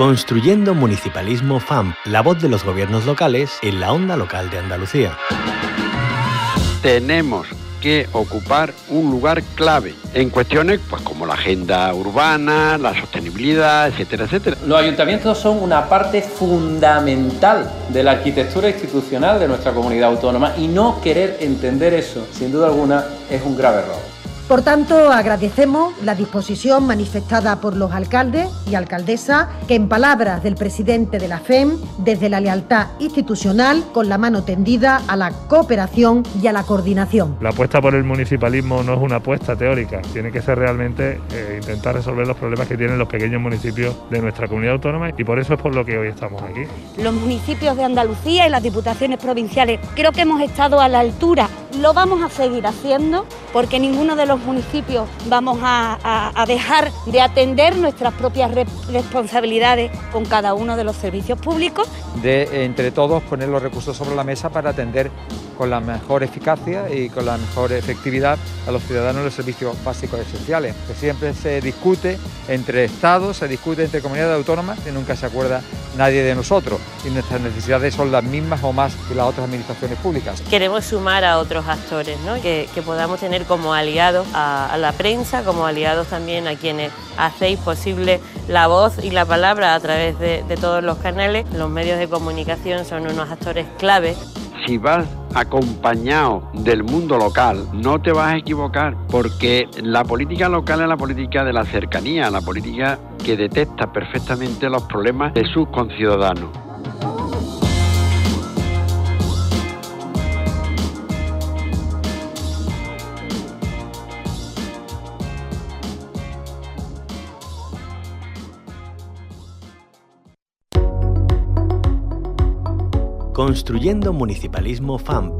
Construyendo Municipalismo FAM, la voz de los gobiernos locales en la onda local de Andalucía. Tenemos que ocupar un lugar clave en cuestiones pues como la agenda urbana, la sostenibilidad, etcétera, etcétera. Los ayuntamientos son una parte fundamental de la arquitectura institucional de nuestra comunidad autónoma y no querer entender eso, sin duda alguna, es un grave error. Por tanto, agradecemos la disposición manifestada por los alcaldes y alcaldesas que, en palabras del presidente de la FEM, desde la lealtad institucional, con la mano tendida a la cooperación y a la coordinación. La apuesta por el municipalismo no es una apuesta teórica, tiene que ser realmente eh, intentar resolver los problemas que tienen los pequeños municipios de nuestra comunidad autónoma y por eso es por lo que hoy estamos aquí. Los municipios de Andalucía y las diputaciones provinciales creo que hemos estado a la altura, lo vamos a seguir haciendo porque ninguno de los municipios vamos a, dejar de atender nuestras propias responsabilidades con cada uno de los servicios públicos. De entre todos poner los recursos sobre la mesa para atender con la mejor eficacia y con la mejor efectividad a los ciudadanos los servicios básicos esenciales, que siempre se discute entre estados, se discute entre comunidades autónomas y nunca se acuerda nadie de nosotros y nuestras necesidades son las mismas o más que las otras administraciones públicas. Queremos sumar a otros actores, que, podamos tener como aliados a, la prensa, como aliados también a quienes hacéis posible la voz y la palabra a través de, de todos los canales. Los medios de comunicación son unos actores clave si vas acompañado del mundo local, no te vas a equivocar, porque la política local es la política de la cercanía, la política que detecta perfectamente los problemas de sus conciudadanos. Construyendo Municipalismo FAMP,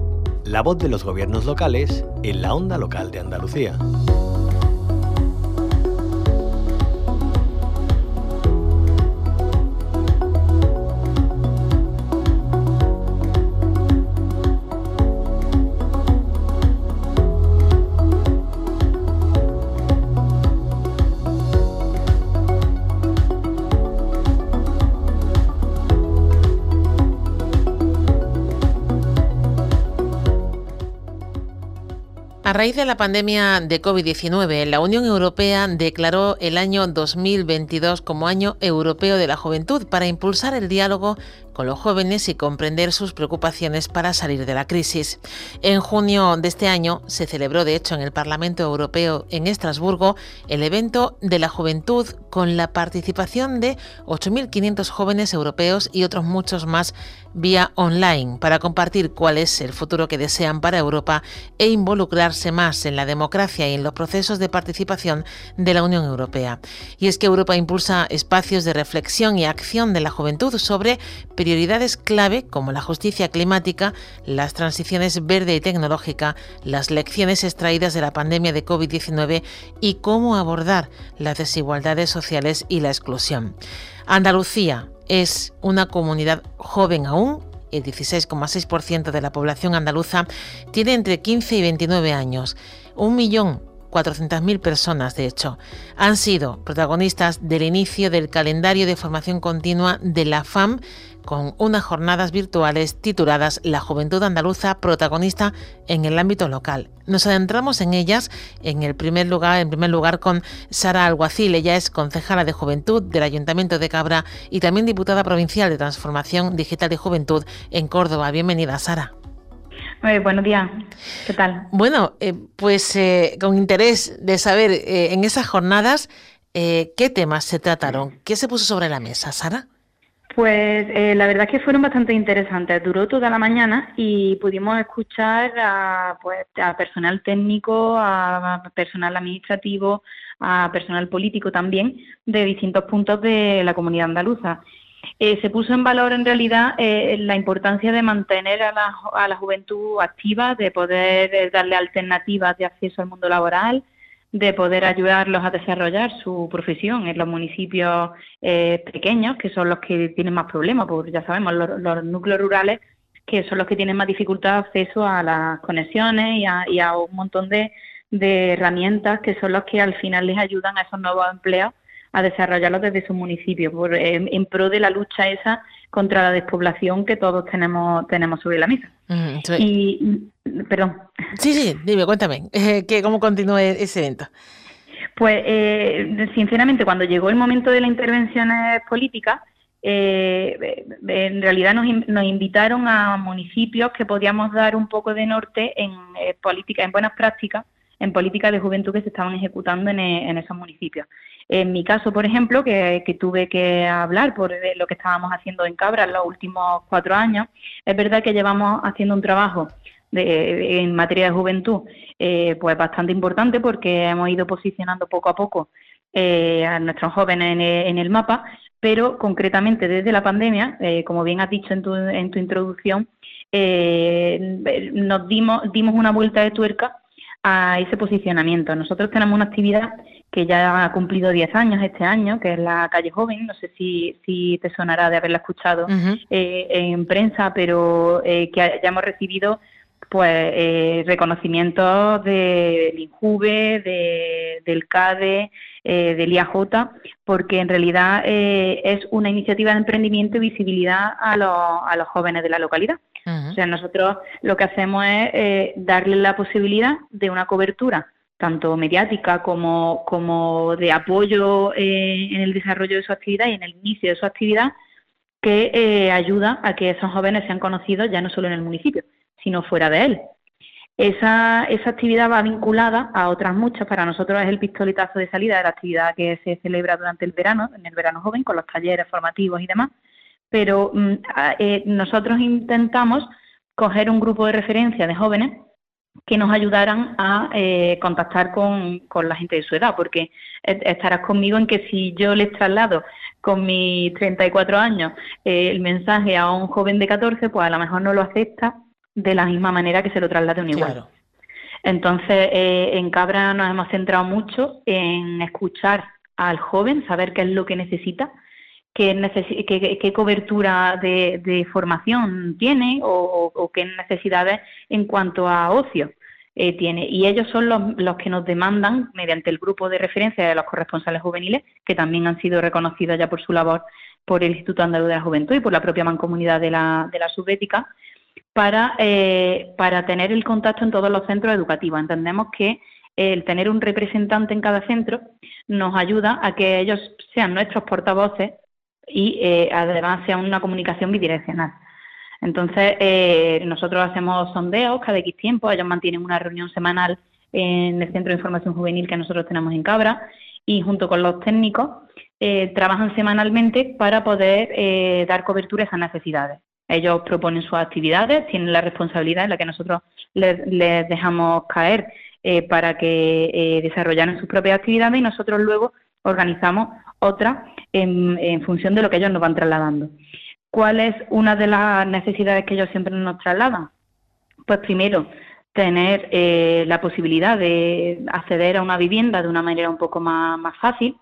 la voz de los gobiernos locales en la onda local de Andalucía. Raíz de la pandemia de COVID-19, la Unión Europea declaró el año 2022 como Año Europeo de la Juventud para impulsar el diálogo los jóvenes y comprender sus preocupaciones para salir de la crisis. En junio de este año se celebró, de hecho, en el Parlamento Europeo en Estrasburgo el evento de la juventud con la participación de 8.500 jóvenes europeos y otros muchos más vía online para compartir cuál es el futuro que desean para Europa e involucrarse más en la democracia y en los procesos de participación de la Unión Europea. Y es que Europa impulsa espacios de reflexión y acción de la juventud sobre prioridades clave como la justicia climática, las transiciones verde y tecnológica, las lecciones extraídas de la pandemia de COVID-19 y cómo abordar las desigualdades sociales y la exclusión. Andalucía es una comunidad joven aún, el 16,6% de la población andaluza tiene entre 15 y 29 años. Un millón 400.000 personas, de hecho, han sido protagonistas del inicio del calendario de formación continua de la FAM con unas jornadas virtuales tituladas La Juventud Andaluza protagonista en el ámbito local. Nos adentramos en ellas en el primer lugar, en primer lugar con Sara Alguacil, ella es concejala de Juventud del Ayuntamiento de Cabra y también diputada provincial de Transformación Digital y Juventud en Córdoba. Bienvenida, Sara. buenos días, ¿qué tal? Bueno, eh, pues eh, con interés de saber eh, en esas jornadas qué temas se trataron, qué se puso sobre la mesa, Sara. Pues eh, la verdad es que fueron bastante interesantes. Duró toda la mañana y pudimos escuchar a, pues, a personal técnico, a personal administrativo, a personal político también de distintos puntos de la comunidad andaluza. Eh, se puso en valor en realidad eh, la importancia de mantener a la, a la juventud activa, de poder darle alternativas de acceso al mundo laboral, de poder ayudarlos a desarrollar su profesión en los municipios eh, pequeños, que son los que tienen más problemas, porque ya sabemos, los, núcleos rurales, que son los que tienen más dificultad de acceso a las conexiones y a, un montón de, herramientas que son los que al final les ayudan a esos nuevos empleos a desarrollarlo desde su municipio, por, en, pro de la lucha esa contra la despoblación que todos tenemos tenemos sobre la mesa. Y, perdón. Sí, sí, dime, cuéntame, eh, que, ¿cómo continúa ese evento? Pues, eh, sinceramente, cuando llegó el momento de las intervenciones políticas, eh, en realidad nos, nos, invitaron a municipios que podíamos dar un poco de norte en eh, política, en buenas prácticas, en políticas de juventud que se estaban ejecutando en, en esos municipios. En mi caso, por ejemplo, que, tuve que hablar por lo que estábamos haciendo en Cabra en los últimos cuatro años, es verdad que llevamos haciendo un trabajo de, en materia de juventud eh, pues bastante importante porque hemos ido posicionando poco a poco eh, a nuestros jóvenes en el, mapa, pero concretamente desde la pandemia, eh, como bien has dicho en tu, en tu introducción, nos dimos una vuelta de tuerca a ese posicionamiento. Nosotros tenemos una actividad que ya ha cumplido 10 años este año, que es la Calle Joven, no sé si, si te sonará de haberla escuchado en prensa, pero que ya hemos recibido pues eh, reconocimientos del INJUVE, de, del CADE, eh, del IAJ, porque en realidad eh, es una iniciativa de emprendimiento y visibilidad a, los, a los jóvenes de la localidad. O sea, nosotros lo que hacemos es eh, darle la posibilidad de una cobertura tanto mediática como, como de apoyo en el desarrollo de su actividad y en el inicio de su actividad, que ayuda a que esos jóvenes sean conocidos ya no solo en el municipio, sino fuera de él. Esa, esa actividad va vinculada a otras muchas. Para nosotros es el pistoletazo de salida de la actividad que se celebra durante el verano, en el verano joven, con los talleres formativos y demás. Pero mm, eh, nosotros intentamos coger un grupo de referencia de jóvenes que nos ayudaran a eh, contactar con, con, la gente de su edad, porque estarás conmigo en que si yo les traslado con mis 34 años eh, el mensaje a un joven de 14, pues a lo mejor no lo acepta de la misma manera que se lo traslade un igual. Entonces, eh, en Cabra nos hemos centrado mucho en escuchar al joven, saber qué es lo que necesita, qué, cobertura de, formación tiene o, qué necesidades en cuanto a ocio eh, tiene. Y ellos son los, que nos demandan, mediante el grupo de referencia de los corresponsales juveniles, que también han sido reconocidos ya por su labor por el Instituto Andaluz de la Juventud y por la propia mancomunidad de la, de la Subética, para, eh, para tener el contacto en todos los centros educativos. Entendemos que el tener un representante en cada centro nos ayuda a que ellos sean nuestros portavoces y eh, además sea una comunicación bidireccional. Entonces, eh, nosotros hacemos sondeos cada X tiempo, ellos mantienen una reunión semanal en el Centro de Información Juvenil que nosotros tenemos en Cabra y junto con los técnicos trabajan semanalmente para poder dar cobertura a esas necesidades. Ellos proponen sus actividades, tienen la responsabilidad en la que nosotros les, dejamos caer eh, para que eh, desarrollaran sus propias actividades y nosotros luego organizamos otras en, función de lo que ellos nos van trasladando. ¿Cuál es una de las necesidades que ellos siempre nos trasladan? Pues primero, tener eh, la posibilidad de acceder a una vivienda de una manera un poco más, más fácil,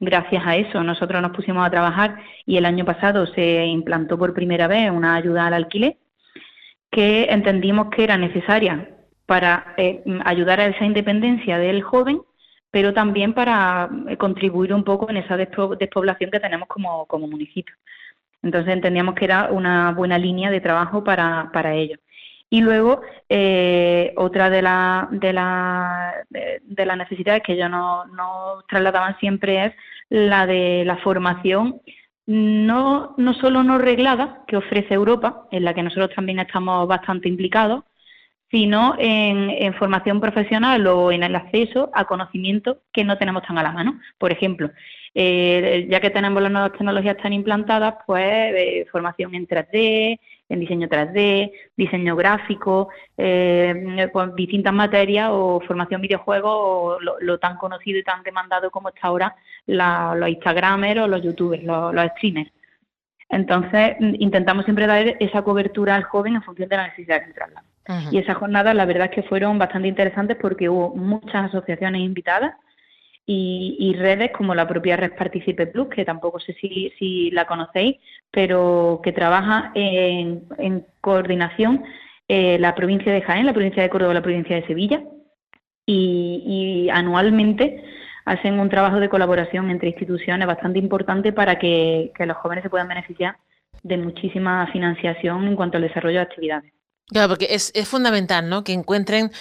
gracias a eso nosotros nos pusimos a trabajar y el año pasado se implantó por primera vez una ayuda al alquiler que entendimos que era necesaria para eh, ayudar a esa independencia del joven, pero también para eh, contribuir un poco en esa despoblación que tenemos como, como municipio. Entonces entendíamos que era una buena línea de trabajo para, para ello. Y luego, eh, otra de, la, de, la, de, las necesidades que ellos nos no trasladaban siempre es la de la formación no, no solo no reglada que ofrece Europa, en la que nosotros también estamos bastante implicados, sino en, formación profesional o en el acceso a conocimientos que no tenemos tan a la mano. Por ejemplo, eh, ya que tenemos las nuevas tecnologías tan implantadas, pues eh, formación en 3D, en diseño 3D, diseño gráfico, eh, pues, distintas materias o formación videojuegos o lo, tan conocido y tan demandado como está ahora los Instagramers o los YouTubers, los, streamers. Entonces, intentamos siempre dar esa cobertura al joven en función de la necesidad que traslada. Y esas jornadas, la verdad es que fueron bastante interesantes porque hubo muchas asociaciones invitadas y, redes como la propia Red Participe Plus, que tampoco sé si, la conocéis, pero que trabaja en, coordinación eh, la provincia de Jaén, la provincia de Córdoba, la provincia de Sevilla, y, anualmente hacen un trabajo de colaboración entre instituciones bastante importante para que, los jóvenes se puedan beneficiar de muchísima financiación en cuanto al desarrollo de actividades. Claro, porque es, es fundamental ¿no? que encuentren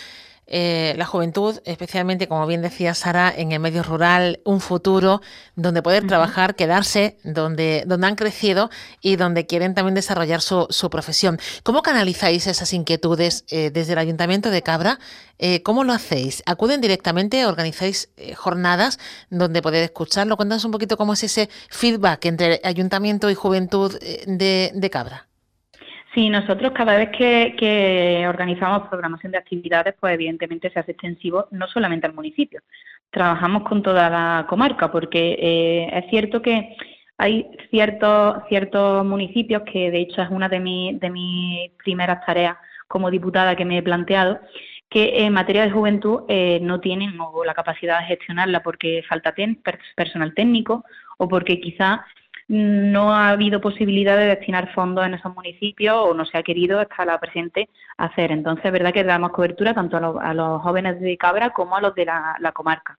eh, la juventud, especialmente, como bien decía Sara, en el medio rural, un futuro donde poder trabajar, quedarse, donde, donde han crecido y donde quieren también desarrollar su, su profesión. ¿Cómo canalizáis esas inquietudes eh, desde el Ayuntamiento de Cabra? Eh, ¿Cómo lo hacéis? ¿Acuden directamente? ¿Organizáis jornadas donde poder escucharlo? Cuéntanos un poquito cómo es ese feedback entre Ayuntamiento y Juventud de, de Cabra. Sí, nosotros cada vez que, organizamos programación de actividades, pues evidentemente se hace extensivo no solamente al municipio, trabajamos con toda la comarca, porque eh, es cierto que hay ciertos, ciertos municipios que de hecho es una de, de mis primeras tareas como diputada que me he planteado, que en materia de juventud eh, no tienen la capacidad de gestionarla porque falta personal técnico o porque quizá no ha habido posibilidad de destinar fondos en esos municipios o no se ha querido hasta la presente hacer. Entonces, es verdad que damos cobertura tanto a, los, jóvenes de Cabra como a los de la, comarca.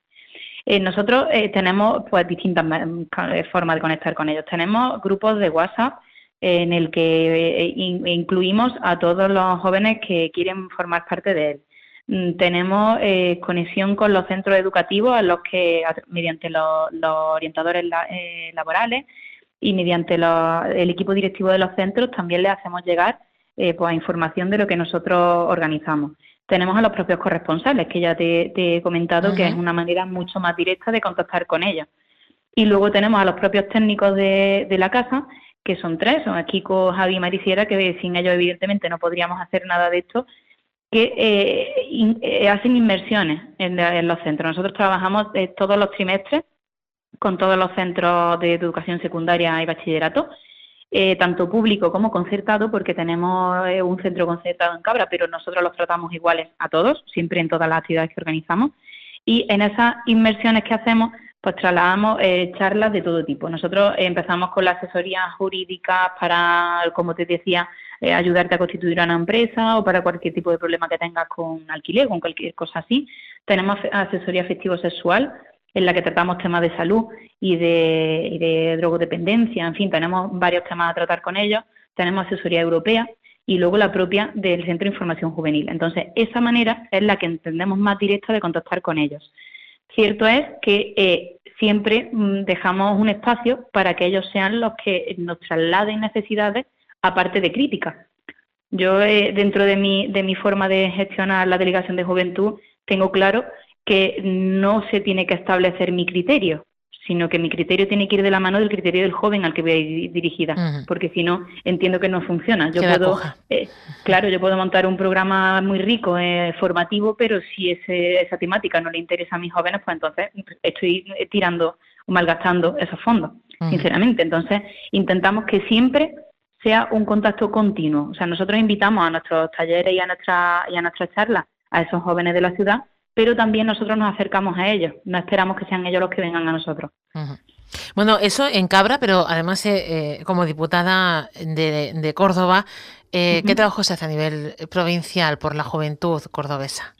Eh, nosotros eh, tenemos pues distintas eh, formas de conectar con ellos. Tenemos grupos de WhatsApp en el que incluimos a todos los jóvenes que quieren formar parte de él. Mm, tenemos conexión con los centros educativos a los que, mediante los, orientadores laborales, y mediante el equipo directivo de los centros también le hacemos llegar eh, pues, información de lo que nosotros organizamos. Tenemos a los propios corresponsales, que ya te, he comentado que es una manera mucho más directa de contactar con ellos. Y luego tenemos a los propios técnicos de, la casa, que son tres, son Kiko, Javi y Mariciera, que sin ellos evidentemente no podríamos hacer nada de esto, que eh, eh, hacen inmersiones en, los centros. Nosotros trabajamos todos los trimestres con todos los centros de educación secundaria y bachillerato, eh, tanto público como concertado, porque tenemos eh, un centro concertado en Cabra, pero nosotros los tratamos iguales a todos, siempre en todas las actividades que organizamos. Y en esas inmersiones que hacemos, pues trasladamos eh, charlas de todo tipo. Nosotros empezamos con la asesoría jurídica para, como te decía, ayudarte a constituir una empresa o para cualquier tipo de problema que tengas con alquiler, con cualquier cosa así. Tenemos asesoría afectivo-sexual, en la que tratamos temas de salud y de, de drogodependencia, en fin, tenemos varios temas a tratar con ellos, tenemos asesoría europea y luego la propia del Centro de Información Juvenil. Entonces, esa manera es la que entendemos más directa de contactar con ellos. Cierto es que eh, siempre mm, dejamos un espacio para que ellos sean los que nos trasladen necesidades aparte de críticas. Yo, eh, dentro de mi, de mi forma de gestionar la delegación de juventud, tengo claro que no se tiene que establecer mi criterio, sino que mi criterio tiene que ir de la mano del criterio del joven al que voy a ir dirigida, porque si no entiendo que no funciona. Yo puedo, eh, claro, yo puedo montar un programa muy rico, eh, formativo, pero si esa temática no le interesa a mis jóvenes, pues entonces estoy tirando o malgastando esos fondos, sinceramente. Entonces intentamos que siempre sea un contacto continuo. O sea, nosotros invitamos a nuestros talleres y a nuestra y a nuestras charlas a esos jóvenes de la ciudad pero también nosotros nos acercamos a ellos, no esperamos que sean ellos los que vengan a nosotros. Bueno, eso en Cabra, pero además eh, eh, como diputada de, Córdoba, eh, ¿qué trabajo se hace a nivel provincial por la juventud cordobesa?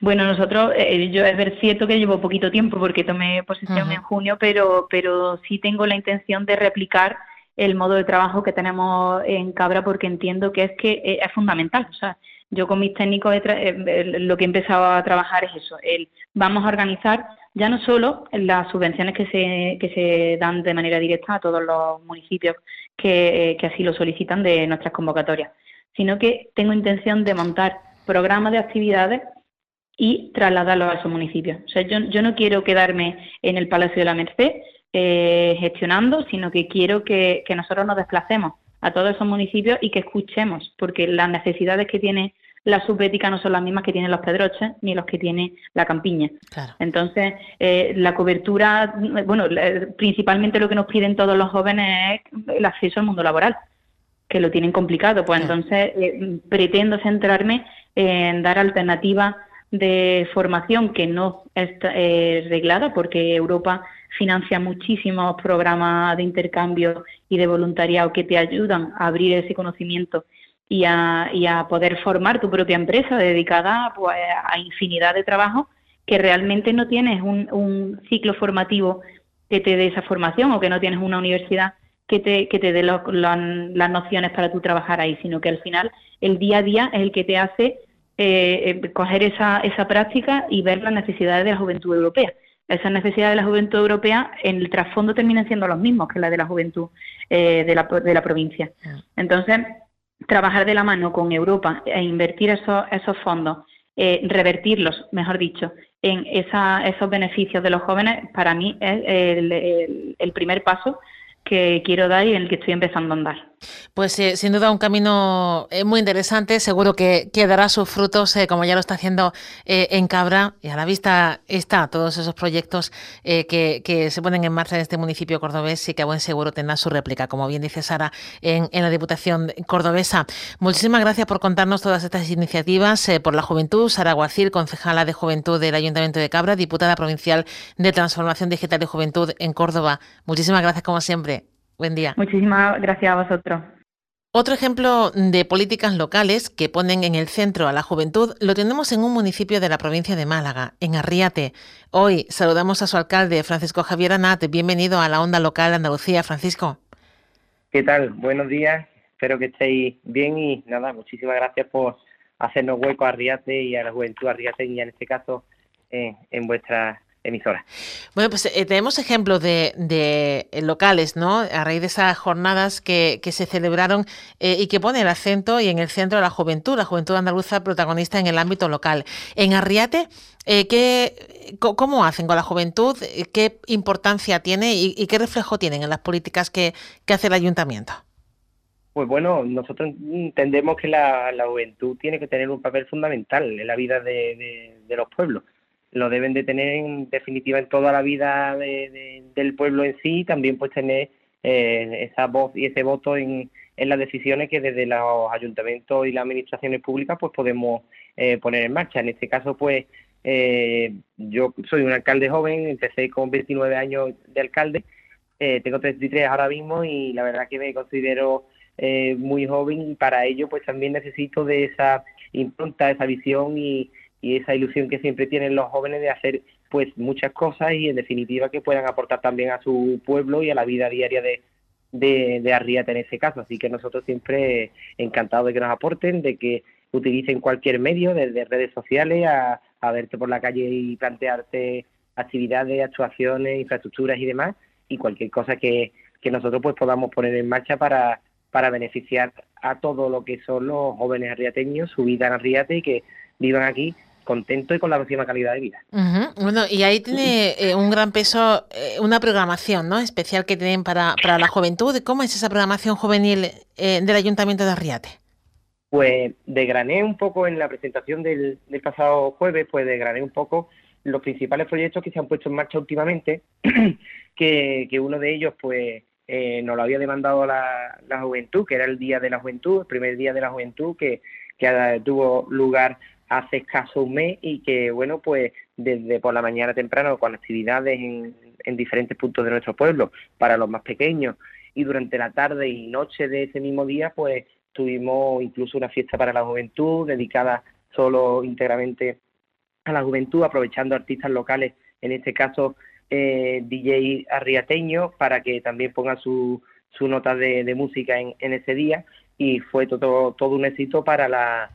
Bueno, nosotros, yo es cierto que llevo poquito tiempo porque tomé posesión en junio, pero, pero sí tengo la intención de replicar el modo de trabajo que tenemos en Cabra porque entiendo que es que es fundamental. O sea, yo con mis técnicos eh, lo que he empezado a trabajar es eso, el vamos a organizar ya no solo las subvenciones que se, que se dan de manera directa a todos los municipios que, que así lo solicitan de nuestras convocatorias, sino que tengo intención de montar programas de actividades y trasladarlos a esos municipios. O sea, yo, yo no quiero quedarme en el Palacio de la Merced eh, gestionando, sino que quiero que, que nosotros nos desplacemos a todos esos municipios y que escuchemos, porque las necesidades que tiene la subética no son las mismas que tienen los pedroches ni los que tiene la campiña. Entonces, eh, la cobertura, bueno, principalmente lo que nos piden todos los jóvenes es el acceso al mundo laboral, que lo tienen complicado. Pues entonces, eh, pretendo centrarme en dar alternativas de formación que no es eh, reglada, porque Europa financia muchísimos programas de intercambio y de voluntariado que te ayudan a abrir ese conocimiento y a, poder formar tu propia empresa dedicada pues, a infinidad de trabajos que realmente no tienes un, ciclo formativo que te dé esa formación o que no tienes una universidad que te, que te dé las nociones para tú trabajar ahí, sino que al final el día a día es el que te hace eh, eh, coger esa, esa práctica y ver las necesidades de la juventud europea. Esas necesidades de la juventud europea en el trasfondo terminan siendo los mismos que las de la juventud eh, de, la, de la provincia. Entonces, trabajar de la mano con Europa e invertir esos, esos fondos, eh, revertirlos, mejor dicho, en esa, esos beneficios de los jóvenes, para mí es el, el primer paso que quiero dar y en el que estoy empezando a andar. Pues eh, sin duda un camino eh, muy interesante, seguro que, dará sus frutos eh, como ya lo está haciendo en Cabra y a la vista está todos esos proyectos que, se ponen en marcha en este municipio cordobés y que a buen seguro tendrá su réplica, como bien dice Sara, en, en la Diputación cordobesa. Muchísimas gracias por contarnos todas estas iniciativas por la juventud. Sara Guacil, concejala de Juventud del Ayuntamiento de Cabra, diputada provincial de Transformación Digital y Juventud en Córdoba. Muchísimas gracias como siempre. Buen día. Muchísimas gracias a vosotros. Otro ejemplo de políticas locales que ponen en el centro a la juventud lo tenemos en un municipio de la provincia de Málaga, en Arriate. Hoy saludamos a su alcalde, Francisco Javier Anat. Bienvenido a la Onda Local Andalucía, Francisco. ¿Qué tal? Buenos días. Espero que estéis bien y nada, muchísimas gracias por hacernos hueco a Arriate y a la juventud arriateña, en este caso, eh, en vuestra emisora. Bueno, pues eh, tenemos ejemplos de, eh, locales, ¿no? A raíz de esas jornadas que, se celebraron eh, y que pone el acento y en el centro de la juventud, la juventud andaluza protagonista en el ámbito local. En Arriate, ¿qué, ¿cómo hacen con la juventud? ¿Qué importancia tiene y, qué reflejo tienen en las políticas que, hace el ayuntamiento? Pues bueno, nosotros entendemos que la, juventud tiene que tener un papel fundamental en la vida de los pueblos lo deben de tener en definitiva en toda la vida del pueblo en sí y también pues tener eh, esa voz y ese voto en, las decisiones que desde los ayuntamientos y las administraciones públicas pues podemos eh, poner en marcha. En este caso pues eh, yo soy un alcalde joven, empecé con 29 años de alcalde, tengo 33 ahora mismo y la verdad que me considero muy joven y para ello pues también necesito de esa impronta, esa visión y, y esa ilusión que siempre tienen los jóvenes de hacer pues muchas cosas y en definitiva que puedan aportar también a su pueblo y a la vida diaria de, de, de en ese caso. Así que nosotros siempre encantados de que nos aporten, de que utilicen cualquier medio, desde redes sociales a, a verte por la calle y plantearte actividades, actuaciones, infraestructuras y demás, y cualquier cosa que, que nosotros pues podamos poner en marcha para, para beneficiar a todo lo que son los jóvenes arriateños, su vida en Arriate y que vivan aquí contento y con la máxima calidad de vida. Bueno, y ahí tiene eh, un gran peso eh, una programación ¿no? especial que tienen para, para la juventud. ¿Cómo es esa programación juvenil eh, del Ayuntamiento de Arriate? Pues degrané un poco en la presentación del, pasado jueves, pues degrané un poco los principales proyectos que se han puesto en marcha últimamente, que, que uno de ellos pues nos lo había demandado la, la juventud, que era el Día de la Juventud, el primer Día de la Juventud, que, que tuvo lugar hace escaso un mes y que, bueno, pues desde por la mañana temprano con actividades en, en diferentes puntos de nuestro pueblo para los más pequeños. Y durante la tarde y noche de ese mismo día, pues tuvimos incluso una fiesta para la juventud dedicada solo íntegramente a la juventud, aprovechando artistas locales, en este caso eh, DJ arriateño, para que también pongan su, su nota de, de música en, en, ese día. Y fue todo, todo un éxito para la,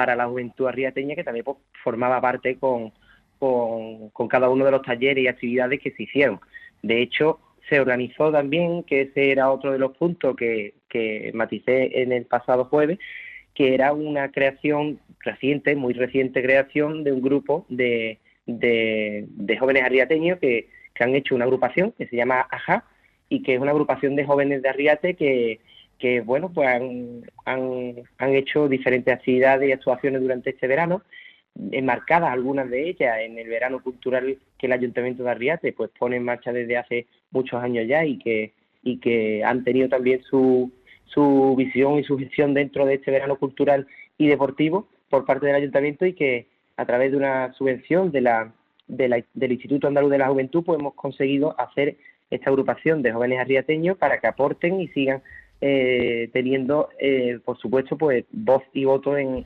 para la juventud arriateña que también pues, formaba parte con, con, cada uno de los talleres y actividades que se hicieron. De hecho, se organizó también, que ese era otro de los puntos que, que maticé en el pasado jueves, que era una creación reciente, muy reciente creación de un grupo de, de, jóvenes arriateños que, que, han hecho una agrupación que se llama AJA y que es una agrupación de jóvenes de Arriate que, que bueno, pues han, han, hecho diferentes actividades y actuaciones durante este verano, enmarcadas algunas de ellas en el verano cultural que el Ayuntamiento de Arriate pues pone en marcha desde hace muchos años ya y que, y que han tenido también su, su visión y su gestión dentro de este verano cultural y deportivo por parte del Ayuntamiento y que a través de una subvención de la, de del Instituto Andaluz de la Juventud pues hemos conseguido hacer esta agrupación de jóvenes arriateños para que aporten y sigan eh, teniendo, eh, por supuesto, pues voz y voto en,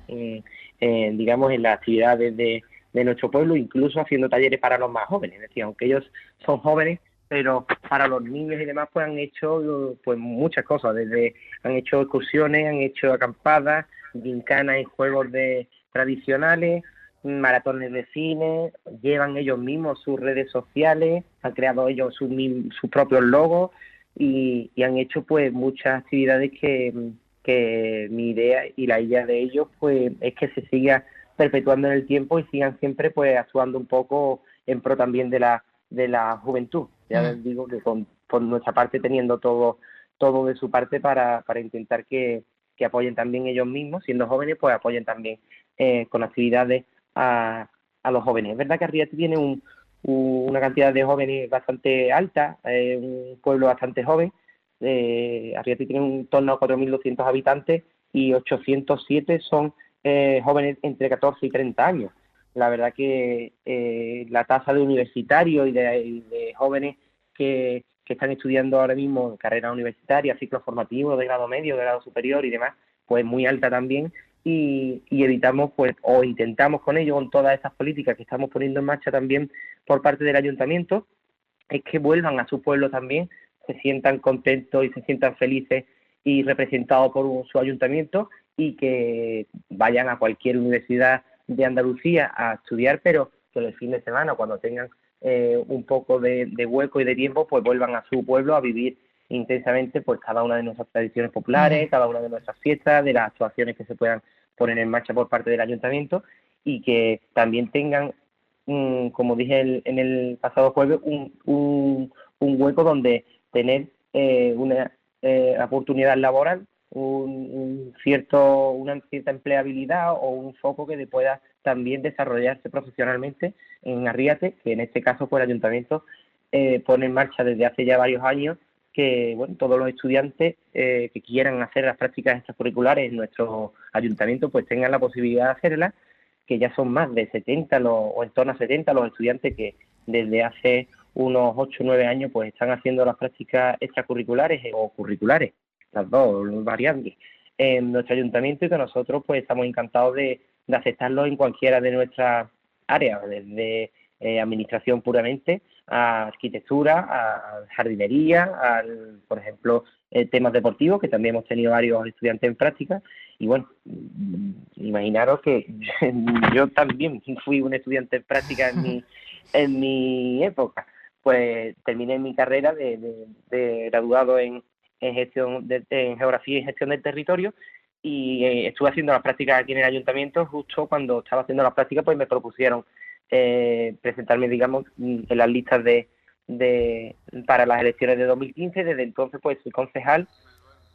digamos, en las actividades de, de nuestro pueblo, incluso haciendo talleres para los más jóvenes. Es decir, aunque ellos son jóvenes, pero para los niños y demás pues han hecho pues muchas cosas, desde han hecho excursiones, han hecho acampadas, gincanas y juegos de tradicionales, maratones de cine, llevan ellos mismos sus redes sociales, han creado ellos sus, sus propios logos y, han hecho pues muchas actividades que, que mi idea y la idea de ellos pues es que se siga perpetuando en el tiempo y sigan siempre pues actuando un poco en pro también de la de la juventud. Ya les digo que con, por nuestra parte teniendo todo todo de su parte para, para intentar que, que apoyen también ellos mismos, siendo jóvenes, pues apoyen también eh, con actividades a, a los jóvenes. Es verdad que Arriate tiene un, una cantidad de jóvenes bastante alta, un pueblo bastante joven. Eh, tiene un torno a 4.200 habitantes y 807 son eh, jóvenes entre 14 y 30 años. La verdad que eh, la tasa de universitarios y de, jóvenes que, que, están estudiando ahora mismo en carrera universitaria, ciclos formativos de grado medio, de grado superior y demás, pues muy alta también y, evitamos pues o intentamos con ello con todas estas políticas que estamos poniendo en marcha también por parte del ayuntamiento es que vuelvan a su pueblo también se sientan contentos y se sientan felices y representados por su ayuntamiento y que vayan a cualquier universidad de Andalucía a estudiar pero que el fin de semana cuando tengan eh, un poco de, de hueco y de tiempo pues vuelvan a su pueblo a vivir intensamente pues cada una de nuestras tradiciones populares, cada una de nuestras fiestas, de las actuaciones que se puedan poner en marcha por parte del ayuntamiento y que también tengan, como dije en el pasado jueves, un, un, hueco donde tener eh, una eh, oportunidad laboral, un, cierto, una cierta empleabilidad o un foco que pueda también desarrollarse profesionalmente en Arriate, que en este caso pues el ayuntamiento eh, pone en marcha desde hace ya varios años que bueno, todos los estudiantes eh, que quieran hacer las prácticas extracurriculares en nuestro ayuntamiento pues tengan la posibilidad de hacerlas, que ya son más de 70 o en torno a 70 los estudiantes que desde hace unos 8 o 9 años pues están haciendo las prácticas extracurriculares o curriculares, las dos variantes, en nuestro ayuntamiento y que nosotros pues estamos encantados de, de aceptarlo en cualquiera de nuestras áreas, desde eh, administración puramente, a arquitectura, a jardinería, al, por ejemplo, eh, temas deportivos, que también hemos tenido varios estudiantes en práctica. Y bueno, mm, imaginaros que yo también fui un estudiante en práctica en mi, en mi época. Pues terminé mi carrera de, graduado en, en gestión de, en geografía y gestión del territorio y eh, estuve haciendo las prácticas aquí en el ayuntamiento justo cuando estaba haciendo las prácticas pues me propusieron eh, presentarme, digamos, en las listas de, de, para las elecciones de 2015. Desde entonces, pues, soy concejal,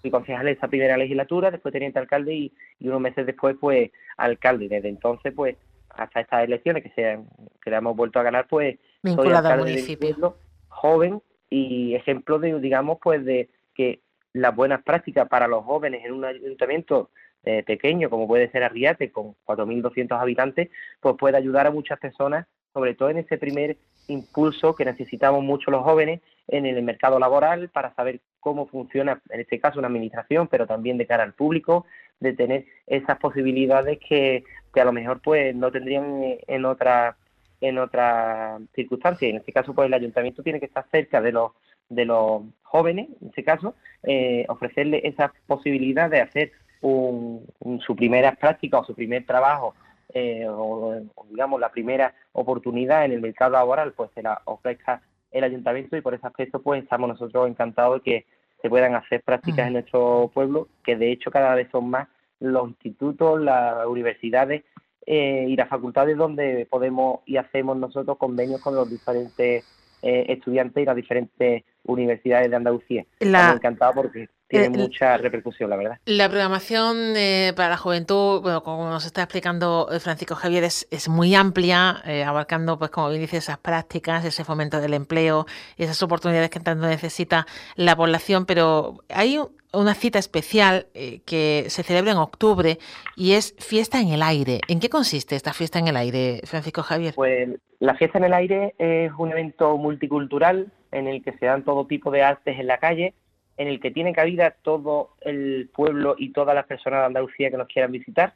fui concejal de esa primera legislatura, después teniente alcalde y, unos meses después, pues, alcalde. Desde entonces, pues, hasta estas elecciones que, se, que le hemos vuelto a ganar, pues, soy alcalde del pueblo, joven y ejemplo de, digamos, pues, de que las buenas prácticas para los jóvenes en un ayuntamiento eh, pequeño, como puede ser Arriate, con 4.200 habitantes, pues puede ayudar a muchas personas, sobre todo en ese primer impulso que necesitamos mucho los jóvenes en el mercado laboral para saber cómo funciona, en este caso, una administración, pero también de cara al público, de tener esas posibilidades que, que a lo mejor pues no tendrían en otra en otra circunstancia. En este caso, pues el ayuntamiento tiene que estar cerca de los de los jóvenes, en este caso, eh, ofrecerle esa posibilidad de hacer un, su primera práctica o su primer trabajo eh, o, digamos la primera oportunidad en el mercado laboral pues se la ofrezca el ayuntamiento y por ese aspecto pues estamos nosotros encantados de que se puedan hacer prácticas en nuestro pueblo que de hecho cada vez son más los institutos, las universidades eh, y las facultades donde podemos y hacemos nosotros convenios con los diferentes eh, estudiantes y las diferentes universidades de Andalucía. Estamos encantados porque tiene eh, mucha repercusión, la verdad. La programación eh, para la juventud, bueno, como nos está explicando eh, Francisco Javier, es, es muy amplia, abarcando, pues como bien dice, esas prácticas, ese fomento del empleo, esas oportunidades que tanto necesita la población, pero hay una cita especial que se celebra en octubre y es Fiesta en el Aire. ¿En qué consiste esta Fiesta en el Aire, Francisco Javier? Pues la Fiesta en el Aire es un evento multicultural en el que se dan todo tipo de artes en la calle en el que tiene cabida todo el pueblo y todas las personas de Andalucía que nos quieran visitar.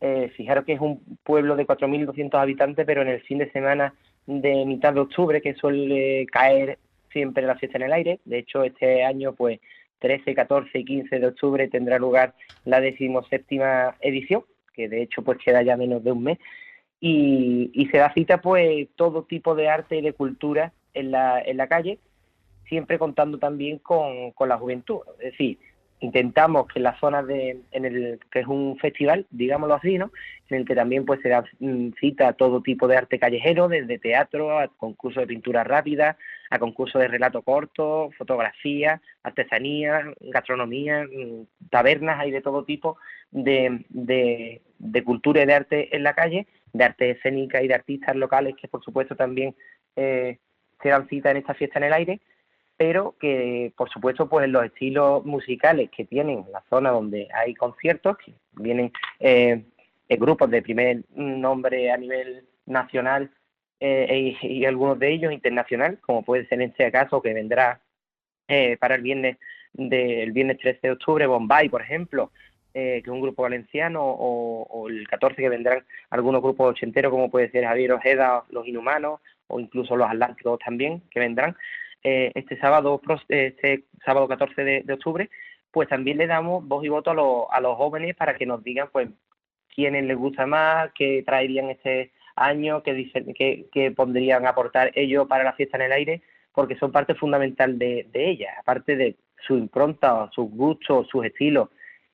eh, fijaros que es un pueblo de 4.200 habitantes, pero en el fin de semana de mitad de octubre, que suele caer siempre la fiesta en el aire, de hecho este año pues 13, 14 y 15 de octubre tendrá lugar la decimoséptima edición, que de hecho pues queda ya menos de un mes, y, se da cita pues todo tipo de arte y de cultura en la, en la calle, siempre contando también con, con la juventud, es decir, intentamos que en la zona de, en el que es un festival, digámoslo así, ¿no? En el que también pues se da mm, cita a todo tipo de arte callejero, desde teatro, a concursos de pintura rápida, a concursos de relato corto, fotografía, artesanía, gastronomía, mm, tabernas, hay de todo tipo de, de, de cultura y de arte en la calle, de arte escénica y de artistas locales que por supuesto también eh, se dan cita en esta fiesta en el aire pero que por supuesto pues los estilos musicales que tienen la zona donde hay conciertos, que vienen eh, grupos de primer nombre a nivel nacional eh, y, algunos de ellos internacional, como puede ser en este caso que vendrá eh, para el viernes del viernes 13 de octubre, Bombay, por ejemplo, que es un grupo valenciano, o, el 14 que vendrán algunos grupos ochenteros, como puede ser Javier Ojeda, Los Inhumanos, o incluso Los Atlánticos también, que vendrán. Eh, este sábado este sábado 14 de, octubre, pues también le damos voz y voto a, los, a los jóvenes para que nos digan pues quiénes les gusta más, qué traerían este año, qué, qué, qué pondrían aportar ellos para la fiesta en el aire, porque son parte fundamental de, de ella, aparte de su impronta, sus gustos, sus estilos,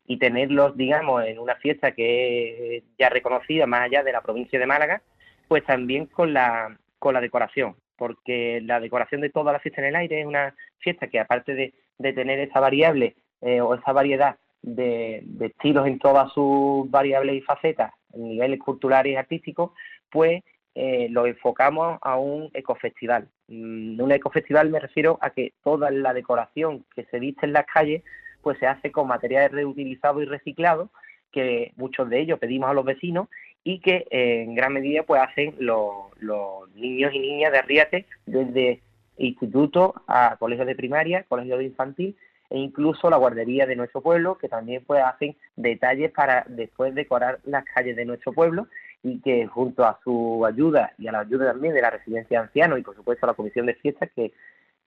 y tenerlos, digamos, en una fiesta que es ya reconocida más allá de la provincia de Málaga, pues también con la, con la decoración porque la decoración de toda la fiesta en el aire es una fiesta que aparte de, tener esa variable eh, o esa variedad de, estilos en todas sus variables y facetas, en niveles culturales y artísticos, pues eh, lo enfocamos a un ecofestival. Mm, un ecofestival me refiero a que toda la decoración que se viste en las calles pues se hace con materiales reutilizados y reciclados, que muchos de ellos pedimos a los vecinos y que eh, en gran medida pues hacen los, niños y niñas de Arriate desde instituto a colegios de primaria, colegios de infantil e incluso la guardería de nuestro pueblo que también pues hacen detalles para después decorar las calles de nuestro pueblo y que junto a su ayuda y a la ayuda también de la residencia de ancianos y por supuesto a la comisión de fiestas que,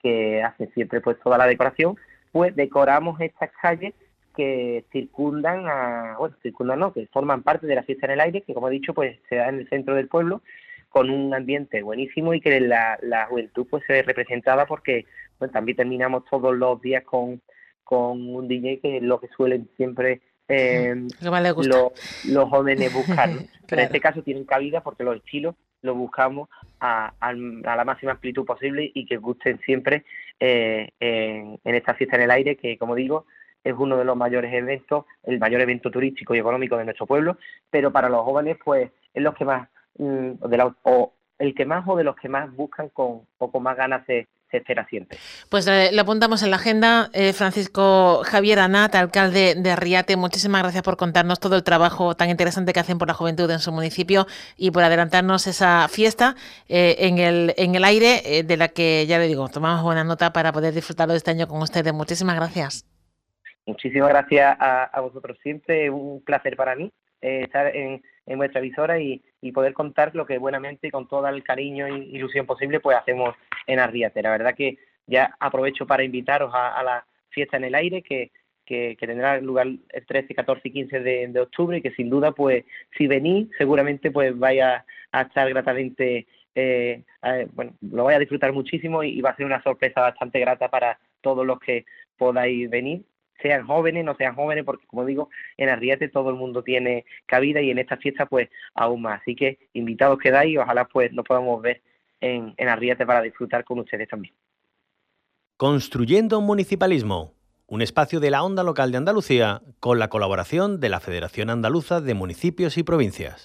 que hace siempre pues toda la decoración pues decoramos estas calles que circundan a, bueno, circundan no, que forman parte de la fiesta en el aire, que como he dicho, pues se da en el centro del pueblo, con un ambiente buenísimo y que la, la juventud pues se ve representada porque pues, también terminamos todos los días con, con un DJ que es lo que suelen siempre eh, los, jóvenes buscar. Pero en este caso tienen cabida porque los estilos los buscamos a, a, la máxima amplitud posible y que gusten siempre eh, en, en esta fiesta en el aire que, como digo, es uno de los mayores eventos, el mayor evento turístico y económico de nuestro pueblo, pero para los jóvenes pues es los que más, mm, o el que más o de los que más buscan con, o con más ganas de, espera siempre. Pues eh, lo apuntamos en la agenda. Eh, Francisco Javier Anat, alcalde de Arriate, muchísimas gracias por contarnos todo el trabajo tan interesante que hacen por la juventud en su municipio y por adelantarnos esa fiesta eh, en, el, en el aire, de la que ya le digo, tomamos buena nota para poder disfrutarlo este año con ustedes. Muchísimas gracias. Muchísimas gracias a, vosotros siempre, un placer para mí eh, estar en, vuestra visora y, poder contar lo que buenamente y con todo el cariño e ilusión posible pues hacemos en Arriate. La verdad que ya aprovecho para invitaros a, la fiesta en el aire que, que, tendrá lugar el 13, 14 y 15 de, octubre y que sin duda pues si venís seguramente pues vaya a estar gratamente eh, bueno, lo voy a disfrutar muchísimo y, va a ser una sorpresa bastante grata para todos los que podáis venir sean jóvenes, no sean jóvenes, porque como digo, en Arriate todo el mundo tiene cabida y en esta fiesta pues aún más. Así que invitados quedáis y ojalá pues nos podamos ver en, en Arriate para disfrutar con ustedes también. Construyendo un municipalismo, un espacio de la onda local de Andalucía con la colaboración de la Federación Andaluza de Municipios y Provincias.